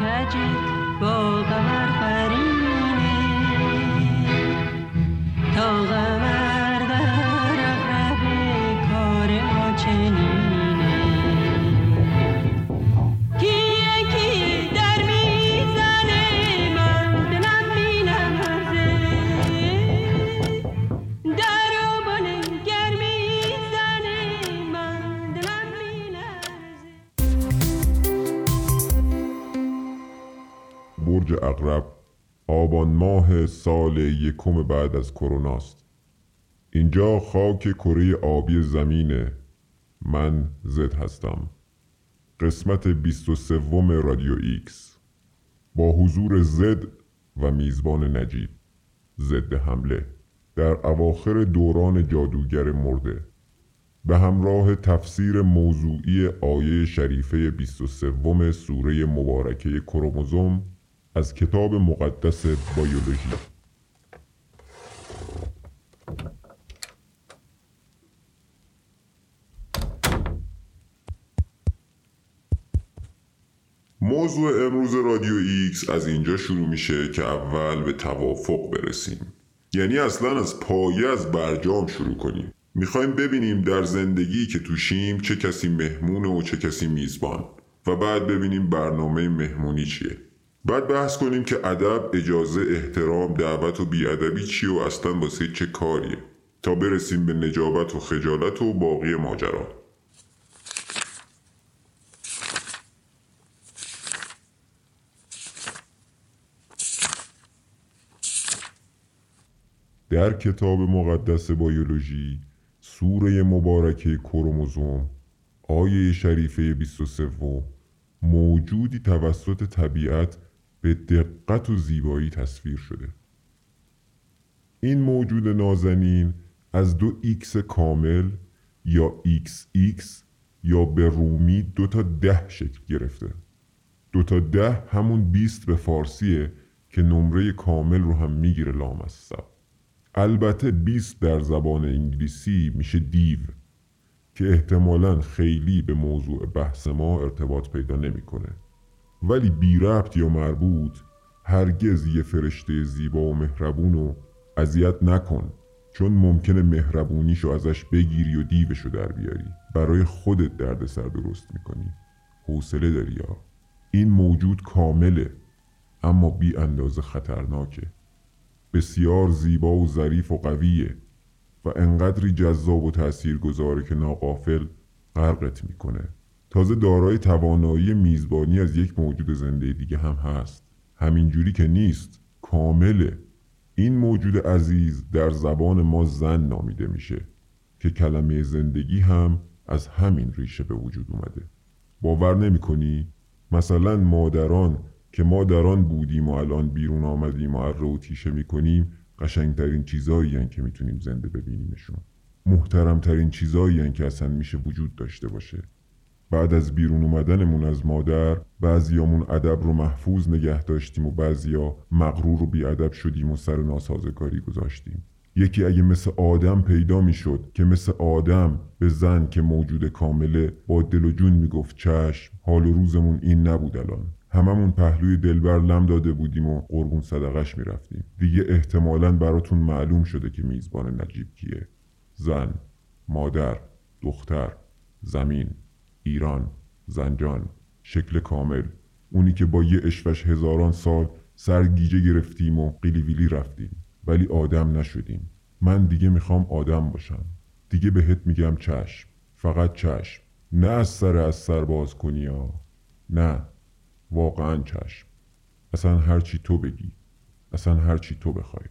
Kecik boğdalar bana عقرب آبان ماه سال یکم بعد از کروناست اینجا خاک کره آبی زمینه من زد هستم. قسمت 23 رادیو ایکس. با حضور زد و میزبان نجیب. ضد حمله. در اواخر دوران جادوگر مرده. به همراه تفسیر موضوعی آیه شریفه 23 سوره مبارکه کروموزوم از کتاب مقدس بیولوژی. موضوع امروز رادیو ایکس از اینجا شروع میشه که اول به توافق برسیم. یعنی اصلا از پایه از برجام شروع کنیم. می‌خوایم ببینیم در زندگی که توشیم چه کسی مهمونه و چه کسی میزبان و بعد ببینیم برنامه مهمونی چیه. بعد بحث کنیم که ادب اجازه احترام دعوت و بیادبی چیه و اصلا واسه چه کاریه. تا برسیم به نجابت و خجالت و باقی ماجرا. در کتاب مقدس بیولوژی سوره مبارکه کروموزوم آیه شریفه 23 موجودی توسط طبیعت به دقت و زیبایی تصویر شده. این موجود نازنین از دو ایکس کامل یا ایکس ایکس یا به رومی دو تا ده شکل گرفته. دو تا ده همون بیست به فارسیه که نمره کامل رو هم می‌گیره لامصب. البته 20 در زبان انگلیسی میشه دیو که احتمالا خیلی به موضوع بحث ما ارتباط پیدا نمی‌کنه. ولی بی ربط یا مربوط. هرگز یه فرشته زیبا و مهربون رو اذیت نکن. چون ممکنه مهربونیشو ازش بگیری و دیوشو در بیاری. برای خودت دردسر درست می‌کنی. حوصله داری یا؟ این موجود کامله اما بی اندازه خطرناکه. بسیار زیبا و ظریف و قویه و انقدری جذاب و تأثیر گذاره که ناقافل غرقت می‌کنه. تازه دارای توانایی میزبانی از یک موجود زنده دیگه هم هست. همینجوری که نیست کامله. این موجود عزیز در زبان ما زن نامیده میشه که کلمه زندگی هم از همین ریشه به وجود اومده. باور نمی مثلا مادران که ما در آن بودیم و الان بیرون آمدیم و اره و تیشه می‌کنیم قشنگترین چیزایی که می‌تونیم زنده ببینیمشون. محترمترین چیزایی که اصلا میشه وجود داشته باشه. بعد از بیرون اومدنمون از مادر بعضیامون ادب رو محفوظ نگه داشتیم و بعضیا مغرور و بیادب شدیم و سر ناسازگاری گذاشتیم. یکی اگه مثل آدم پیدا می‌شد که مثل آدم به زن که موجود کامله با دل و جون می‌گفت چشم حال و روزمون این نبود الان. هممون پهلوی دلبر لم داده بودیم و قربون صدقش می‌رفتیم. دیگه احتمالا براتون معلوم شده که میزبان نجیب کیه. زن مادر دختر زمین. ایران زنجان شکل کامل. اونی که با یه اشوش هزاران سال سرگیجه گرفتیم و قلیویلی رفتیم. ولی آدم نشدیم. من دیگه می‌خوام آدم باشم. دیگه بهت میگم چشم. فقط چشم. نه از سر از سر باز کنی ها. نه. واقعا چشم. اصلا هرچی تو بگی. اصلا هرچی تو بخوای.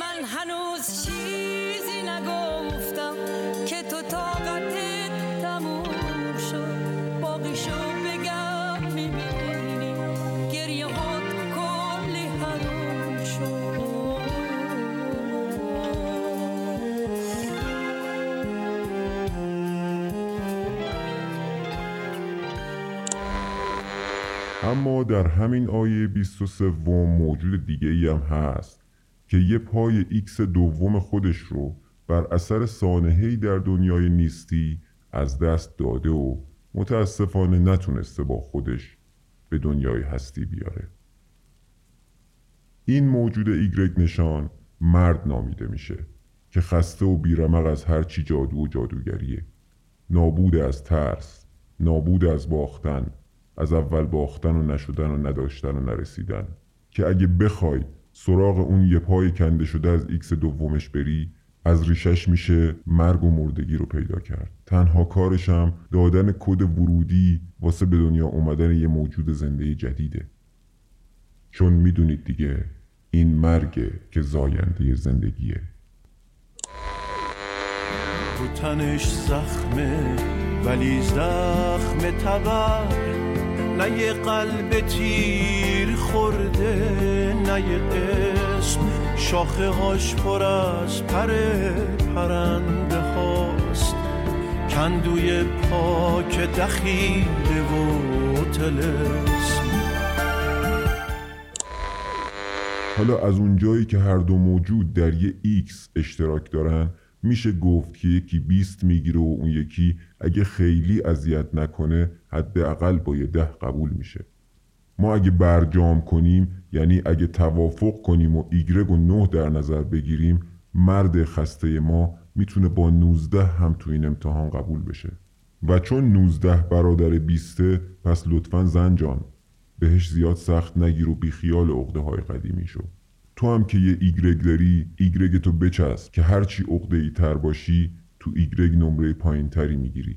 من هنوز چیزی اما در همین آیه 23 موجود دیگه ای هم هست که یه پای ایکس دوم خودش رو بر اثر سانحه‌ای در دنیای نیستی از دست داده و متاسفانه نتونسته با خودش به دنیای هستی بیاره. این موجود ایگرگ نشان مرد نامیده میشه که خسته و بیرمق از هرچی جادو و جادوگریه. نابود از ترس نابود از باختن از اول باختن و نشدن و نداشتن و نرسیدن. که اگه بخوای سراغ اون یه پای کنده شده از ایکس دومش بری از ریشش میشه مرگ و مردگی رو پیدا کرد. تنها کارشم دادن کد ورودی واسه به دنیا اومدن یه موجود زنده جدیده. چون می‌دونید دیگه این مرگه که زاینده زندگیه. رو تنش زخمه ولی زخم تبر. نه یه قلب تیر خورده نه یه اسم. شاخه هاش پر از پر پرنده هاست. کندوی پاک دخیل و طلسم. حالا از اونجایی که هر دو موجود در یه ایکس اشتراک دارن میشه گفت که یکی 20 می‌گیره و اون یکی اگه خیلی اذیت نکنه حداقل با یه ده قبول میشه. ما اگه برجام کنیم یعنی اگه توافق کنیم و ایگرگ و نه در نظر بگیریم مرد خسته ما می‌تونه با 19 هم تو این امتحان قبول بشه. و چون 19 برادر 20 پس لطفا زنجان بهش زیاد سخت نگیر و بیخیال عقده های قدیمی شو. تو هم که یه ایگرگ داری ایگرگ تو بچسب که هرچی عقده ای تر باشی تو ایگرگ نمره پایین تری می‌گیری.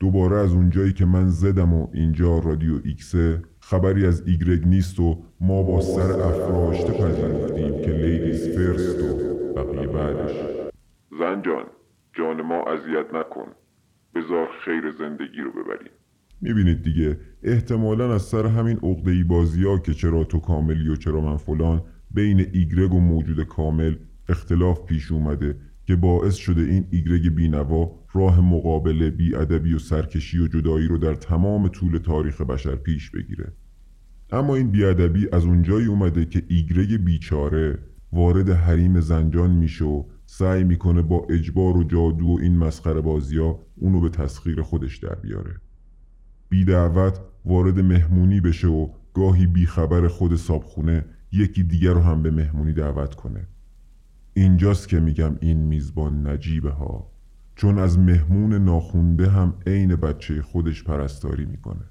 دوباره از اونجایی که من زدم و اینجا رادیو ایکسه خبری از ایگرگ نیست و ما با سر افراشته پذیرفتیم که ladies first و بقیه بعدش. زن جان جان ما اذیت نکن. بذار خیر زندگی رو ببریم. می‌بینید دیگه احتمالا از سر همین عقده‌ای بازی ها که چرا تو کاملی و چرا من فلان بین ایگرگ و موجود کامل اختلاف پیش اومده که باعث شده این ایگرگ بینوا راه مقابله بیادبی و سرکشی و جدایی رو در تمام طول تاریخ بشر پیش بگیره. اما این بیادبی از اونجایی اومده که ایگرگ بیچاره وارد حریم زنجان میشه و سعی می‌کنه با اجبار و جادو و این مسخره بازی ها اونو به تسخیر خودش در بیاره. بی دعوت وارد مهمونی بشه و گاهی بیخبر خود صابخونه یکی دیگر رو هم به مهمونی دعوت کنه. اینجاست که میگم این میزبان نجیبه ها. چون از مهمون ناخونده هم عین بچه خودش پرستاری می‌کنه.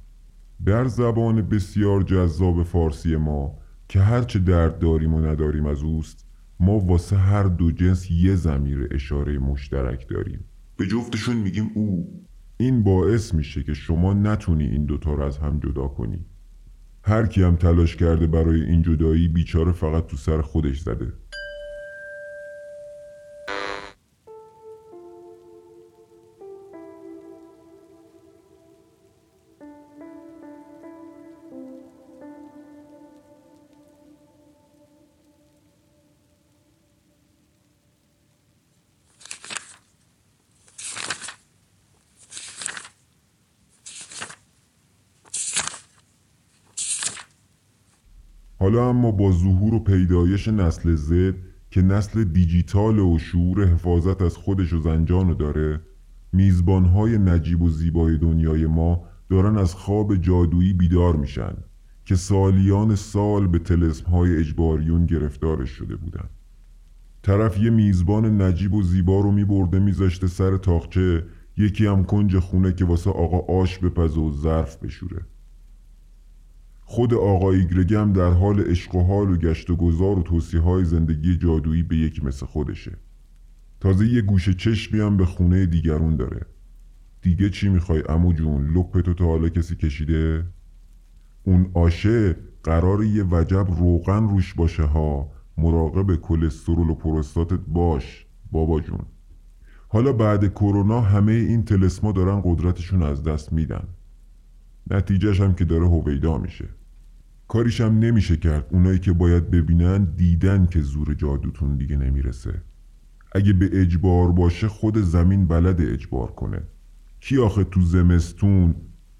در زبان بسیار جذاب فارسی ما که هرچه درد داریم و نداریم از اوست ما واسه هر دو جنس یه زمیر اشاره مشترک داریم. به جفتشون میگیم او. این باعث میشه که شما نتونی این دوتا رو از هم جدا کنی. هر کی هم تلاش کرده برای این جدایی بیچاره فقط تو سر خودش زده. حالا اما با ظهور و پیدایش نسل زد که نسل دیجیتال و شعور حفاظت از خودش و زنجانو داره میزبانهای نجیب و زیبای دنیای ما دارن از خواب جادویی بیدار میشن که سالیان سال به تلسمهای اجباریون گرفتارش شده بودن. طرف یه میزبان نجیب و زیبا رو میبرده میذاشته سر تاخچه یکی هم کنج خونه که واسه آقا آش بپزه و ظرف بشوره. خود آقای گرگم در حال عشق و حال و گشت و گذار و توصیه های زندگی جادویی به یک مثل خودشه. تازه یه گوشه چشمی هم به خونه دیگرون داره. دیگه چی می‌خوای امو جون؟ لپتو تا حالا کسی کشیده؟ اون آشه قرار یه وجب روغن روش باشه ها. مراقب کلسترول و پروستاتت باش بابا جون. حالا بعد کرونا همه این تلسما دارن قدرتشون از دست میدن. نتیجهش هم که داره هویدا میشه. کاریش هم نمیشه کرد. اونایی که باید ببینن دیدن که زور جادوتون دیگه نمی‌رسه. اگه به اجبار باشه خود زمین بلد اجبار کنه. کی آخه تو زمستون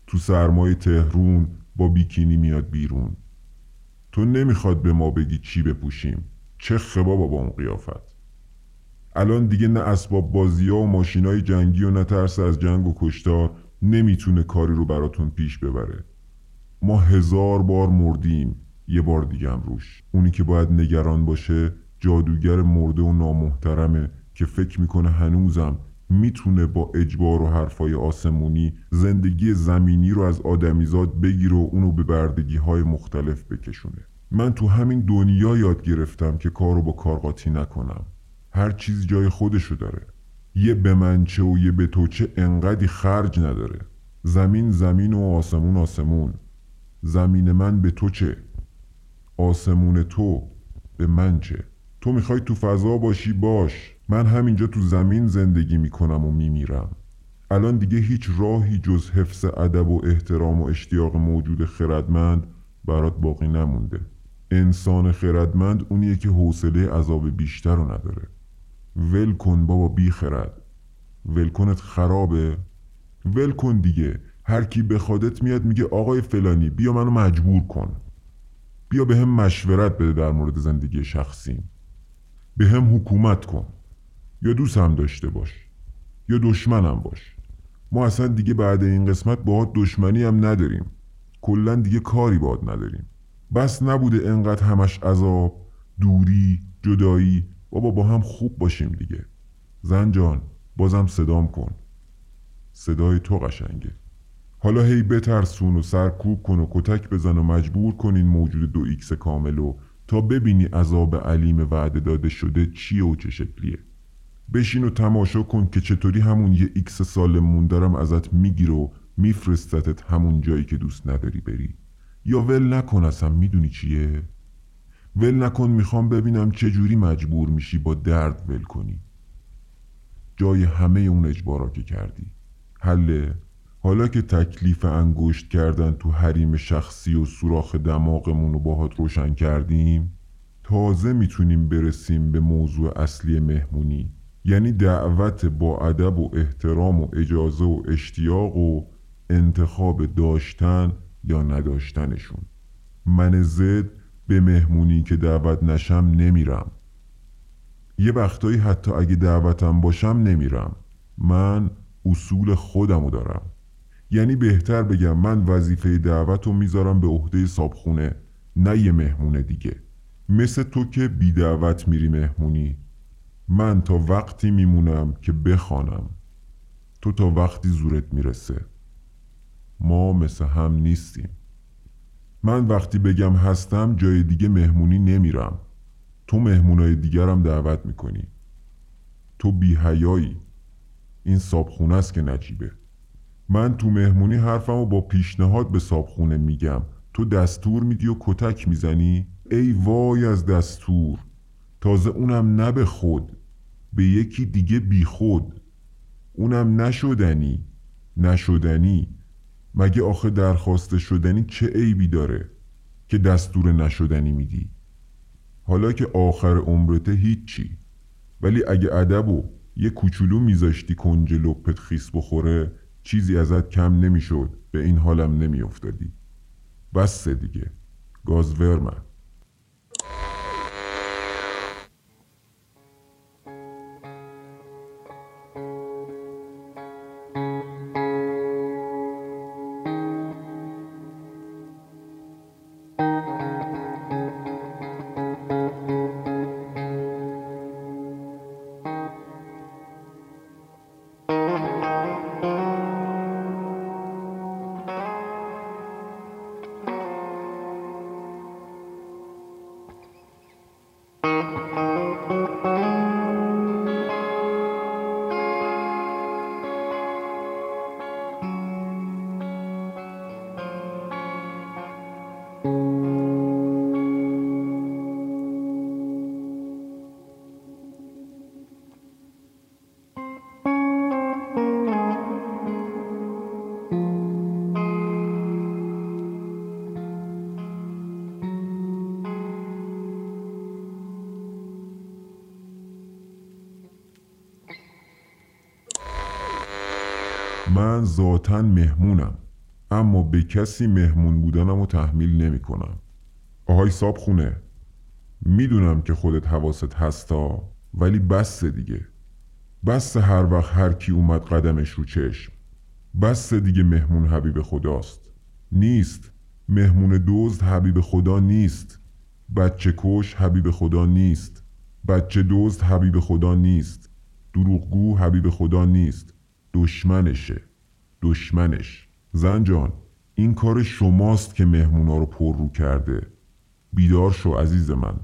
تو سرمای تهرون با بیکینی میاد بیرون؟ تو نمی‌خواد به ما بگی چی بپوشیم. چه خبا با اون قیافت. الان دیگه نه اسباب بازی ها و ماشینای جنگی و نه ترس از جنگ و کشتار. نمی‌تونه کاری رو براتون پیش ببره. ما هزار بار مردیم یه بار دیگه هم روش. اونی که باید نگران باشه جادوگر مرده و نامحترمه که فکر می‌کنه هنوزم می‌تونه با اجبار و حرفای آسمونی زندگی زمینی رو از آدمیزاد بگیره و اونو به بردگی های مختلف بکشونه. من تو همین دنیا یاد گرفتم که کارو با کارقاطی نکنم. هر چیز جای خودشو داره. یه به منچه و یه به توچه انقدی خرج نداره. زمین زمین و آسمون آسمون. زمین من به تو چه؟ آسمون تو به من چه؟ تو می‌خوای تو فضا باشی؟ باش. من همینجا تو زمین زندگی می‌کنم و میمیرم. الان دیگه هیچ راهی جز حفظ ادب و احترام و اشتیاق موجود خردمند برات باقی نمونده. انسان خردمند اونیه که حوصله عذاب بیشتر رو نداره. ول کن بابا بی خرد. ول کنت خرابه. ول کن دیگه. هر کی بخوادت میاد میگه آقای فلانی بیا منو مجبور کن. بیا به هم مشورت بده در مورد زندگی شخصیم به هم حکومت کن. یا دوست هم داشته باش. یا دشمنم باش. ما اصلا دیگه بعد این قسمت باهات دشمنی هم نداریم. کلا دیگه کاری باهات نداریم. بس نبوده انقدر همش عذاب دوری جدایی بابا با هم خوب باشیم دیگه. زن جان بازم صدام کن. صدای تو قشنگه. حالا هی بترسون و سرکوب کن و کتک بزن و مجبور کن این موجود دو ایکس کاملو تا ببینی عذاب الیم وعده داده شده چیه و چه شکلیه. بشین و تماشا کن که چطوری همون یه ایکس سالم مونده رم ازت می‌گیره و میفرستتت همون جایی که دوست نداری بری. یا ول نکن اصلا می‌دونی چیه؟ ول نکن می‌خوام ببینم چه جوری مجبور میشی با درد ول کنی. جای همه اون اجبارا که کردی. حله حالا که تکلیف انگشت کردن تو حریم شخصی و سوراخ دماغمون رو باهات روشن کردیم تازه می‌تونیم برسیم به موضوع اصلی مهمونی. یعنی دعوت با ادب و احترام و اجازه و اشتیاق و انتخاب داشتن یا نداشتنشون. من زد به مهمونی که دعوت نشم نمیرم. یه وقتایی حتی اگه دعوتم باشم نمیرم. من اصول خودمو دارم. یعنی بهتر بگم من وظیفه دعوت رو می‌ذارم به عهده صابخونه نه یه مهمونه دیگه. مثل تو که بی دعوت میری مهمونی. من تا وقتی میمونم که بخوانم. تو تا وقتی زورت می‌رسه. ما مثل هم نیستیم. من وقتی بگم هستم جای دیگه مهمونی نمیرم. تو مهمونای دیگرم دعوت می‌کنی. تو بی حیایی این صابخونه است که نجیبه. من تو مهمونی حرفمو با پیشنهاد به صابخونه میگم. تو دستور میدی و کتک می‌زنی؟ ای وای از دستور. تازه اونم نه به خود به یکی دیگه بی خود. اونم نشدنی. نشدنی. مگه آخه درخواست شدنی چه عیبی داره که دستور نشدنی میدی؟ حالا که آخر عمرته هیچی. ولی اگه ادب و یه کوچولو میذاشتی کنج لپت خیس بخوره چیزی ازت کم نمی‌شد به این حالم نمیافتادی. بس دیگه. گاز ورمن. من ذاتا مهمونم اما به کسی مهمون بودنم و تحمیل نمی کنم. آهای صاب خونه می‌دونم که خودت حواست هستا ولی بس دیگه. بس هر وقت هر کی اومد قدمش رو چشم. بس دیگه مهمون حبیب خداست. نیست. مهمون دزد حبیب خدا نیست. بچه کش حبیب خدا نیست. بچه دزد حبیب خدا نیست. دروغگو حبیب خدا نیست. دشمنشه. دشمنش. زن جان این کار شماست که مهمونا رو پر رو کرده. بیدار شو عزیز من.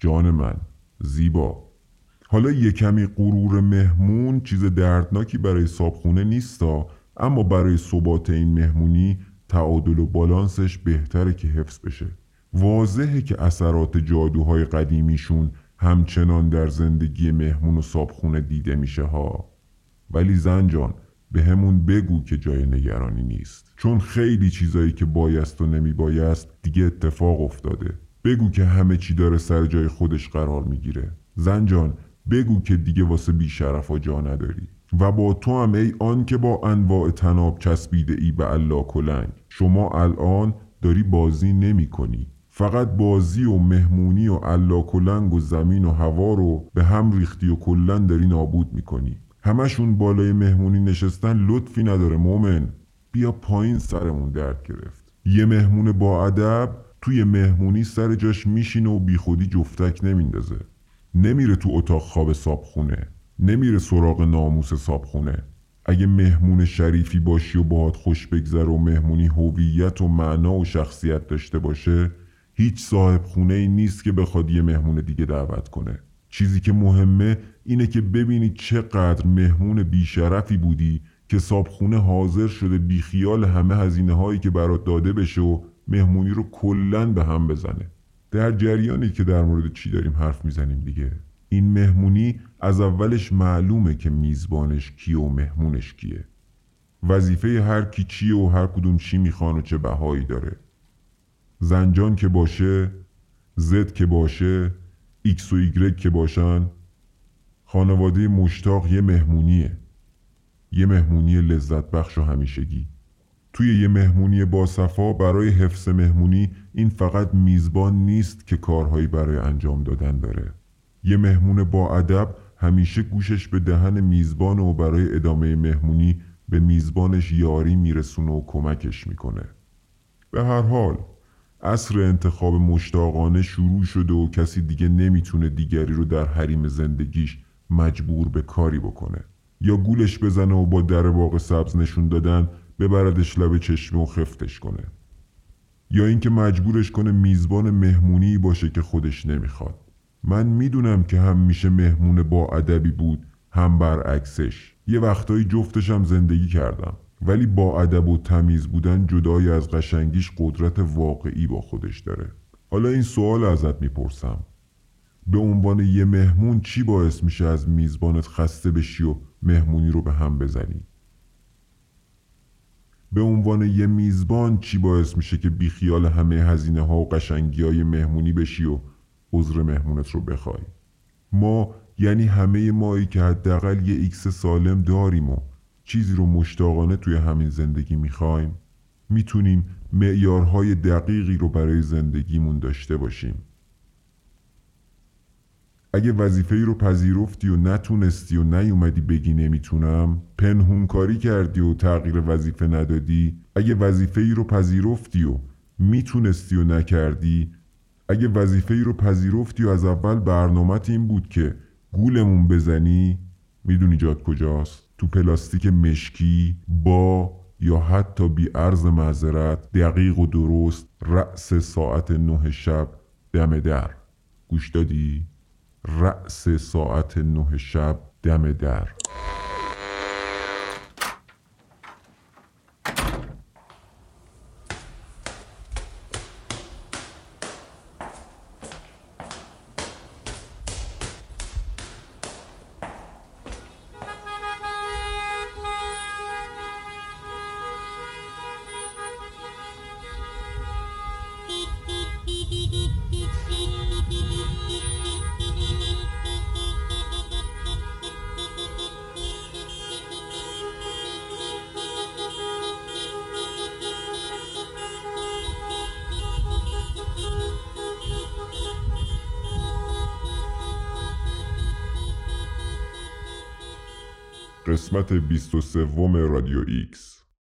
جان من. زیبا. حالا یه کمی غرور مهمون چیز دردناکی برای صابخونه نیستا اما برای ثبات این مهمونی تعادل و بالانسش بهتره که حفظ بشه. واضحه که اثرات جادوهای قدیمیشون همچنان در زندگی مهمون و صابخونه دیده میشه ها. ولی زن جان به همون بگو که جای نگرانی نیست. چون خیلی چیزایی که بایست و نمی بایست دیگه اتفاق افتاده. بگو که همه چی داره سر جای خودش قرار می‌گیره. زن جان بگو که دیگه واسه بیشرفا جا نداری. و با تو هم ای آن که با انواع تناب چسبیده ای به الله کلنگ. شما الان داری بازی نمی کنی فقط بازی و مهمونی و الله کلنگ و زمین و هوا رو به هم ریختی و کلا داری نابود می‌کنی. همشون بالای مهمونی نشستن لطفی نداره مومن. بیا پایین سرمون درد گرفت. یه مهمون با ادب توی مهمونی سر جاش میشینه و بیخودی جفتک نمیندازه. نمیره تو اتاق خواب صابخونه. نمیره سراغ ناموس صابخونه. اگه مهمون شریفی باشی و باهات خوش بگذره و مهمونی هویت و معنا و شخصیت داشته باشه هیچ صاحب خونه ای نیست که بخواد یه مهمون دیگه دعوت کنه. چیزی که مهمه اینه که ببینی چقدر مهمون بیشرفی بودی که صابخونه حاضر شده بیخیال همه هزینه هایی که برات داده بشه و مهمونی رو کلا به هم بزنه. در جریانی که در مورد چی داریم حرف می‌زنیم دیگه؟ این مهمونی از اولش معلومه که میزبانش کیه و مهمونش کیه. وظیفه هر کی چیه و هر کدوم چی می‌خوان و چه بهایی داره. زن جان که باشه زد که باشه ایکس و ایگرگ که باشن خانواده مشتاق یه مهمونیه. یه مهمونی لذت بخش و همیشگی. توی یه مهمونی باصفا برای حفظ مهمونی این فقط میزبان نیست که کارهایی برای انجام دادن داره یه مهمون با ادب همیشه گوشش به دهن میزبان و برای ادامه مهمونی به میزبانش یاری میرسونه و کمکش می‌کنه. به هر حال عصر انتخاب مشتاقانه شروع شده و کسی دیگه نمی‌تونه دیگری رو در حریم زندگیش مجبور به کاری بکنه. یا گولش بزنه و با در باغ سبز نشون دادن ببردش لب چشمه و خفتش کنه. یا اینکه مجبورش کنه میزبان مهمونی باشه که خودش نمی‌خواد. من می‌دونم که هم میشه مهمون با ادبی بود هم برعکسش. یه وقتایی جفتشم زندگی کردم. ولی با ادب و تمیز بودن جدای از قشنگیش قدرت واقعی با خودش داره. حالا این سوال ازت می‌پرسم. به عنوان یه مهمون چی باعث میشه از میزبانت خسته بشی و مهمونی رو به هم بزنی؟ به عنوان یه میزبان چی باعث میشه که بیخیال همه هزینه ها و قشنگی های مهمونی بشی و عذر مهمونت رو بخوای؟ ما یعنی همه مایی که حداقل یه ایکس سالم داریم و چیزی رو مشتاقانه توی همین زندگی می‌خوایم می‌تونیم معیارهای دقیقی رو برای زندگیمون داشته باشیم. اگه وظیفه رو پذیرفتی و نتونستی و نیومدی بگی نمی‌تونم پنهونکاری کردی و تغییر وظیفه ندادی اگه وظیفه رو پذیرفتی و می‌تونستی و نکردی اگه وظیفه رو پذیرفتی و از اول برنامت این بود که گولمون بزنی می‌دونی جات کجاست. تو پلاستیک مشکی با یا حتی بی ارز معذرت دقیق و درست رأس ساعت نه شب دم در گوش دادی؟ رأس ساعت نه شب دم در قسمت 23 رادیو ایکس.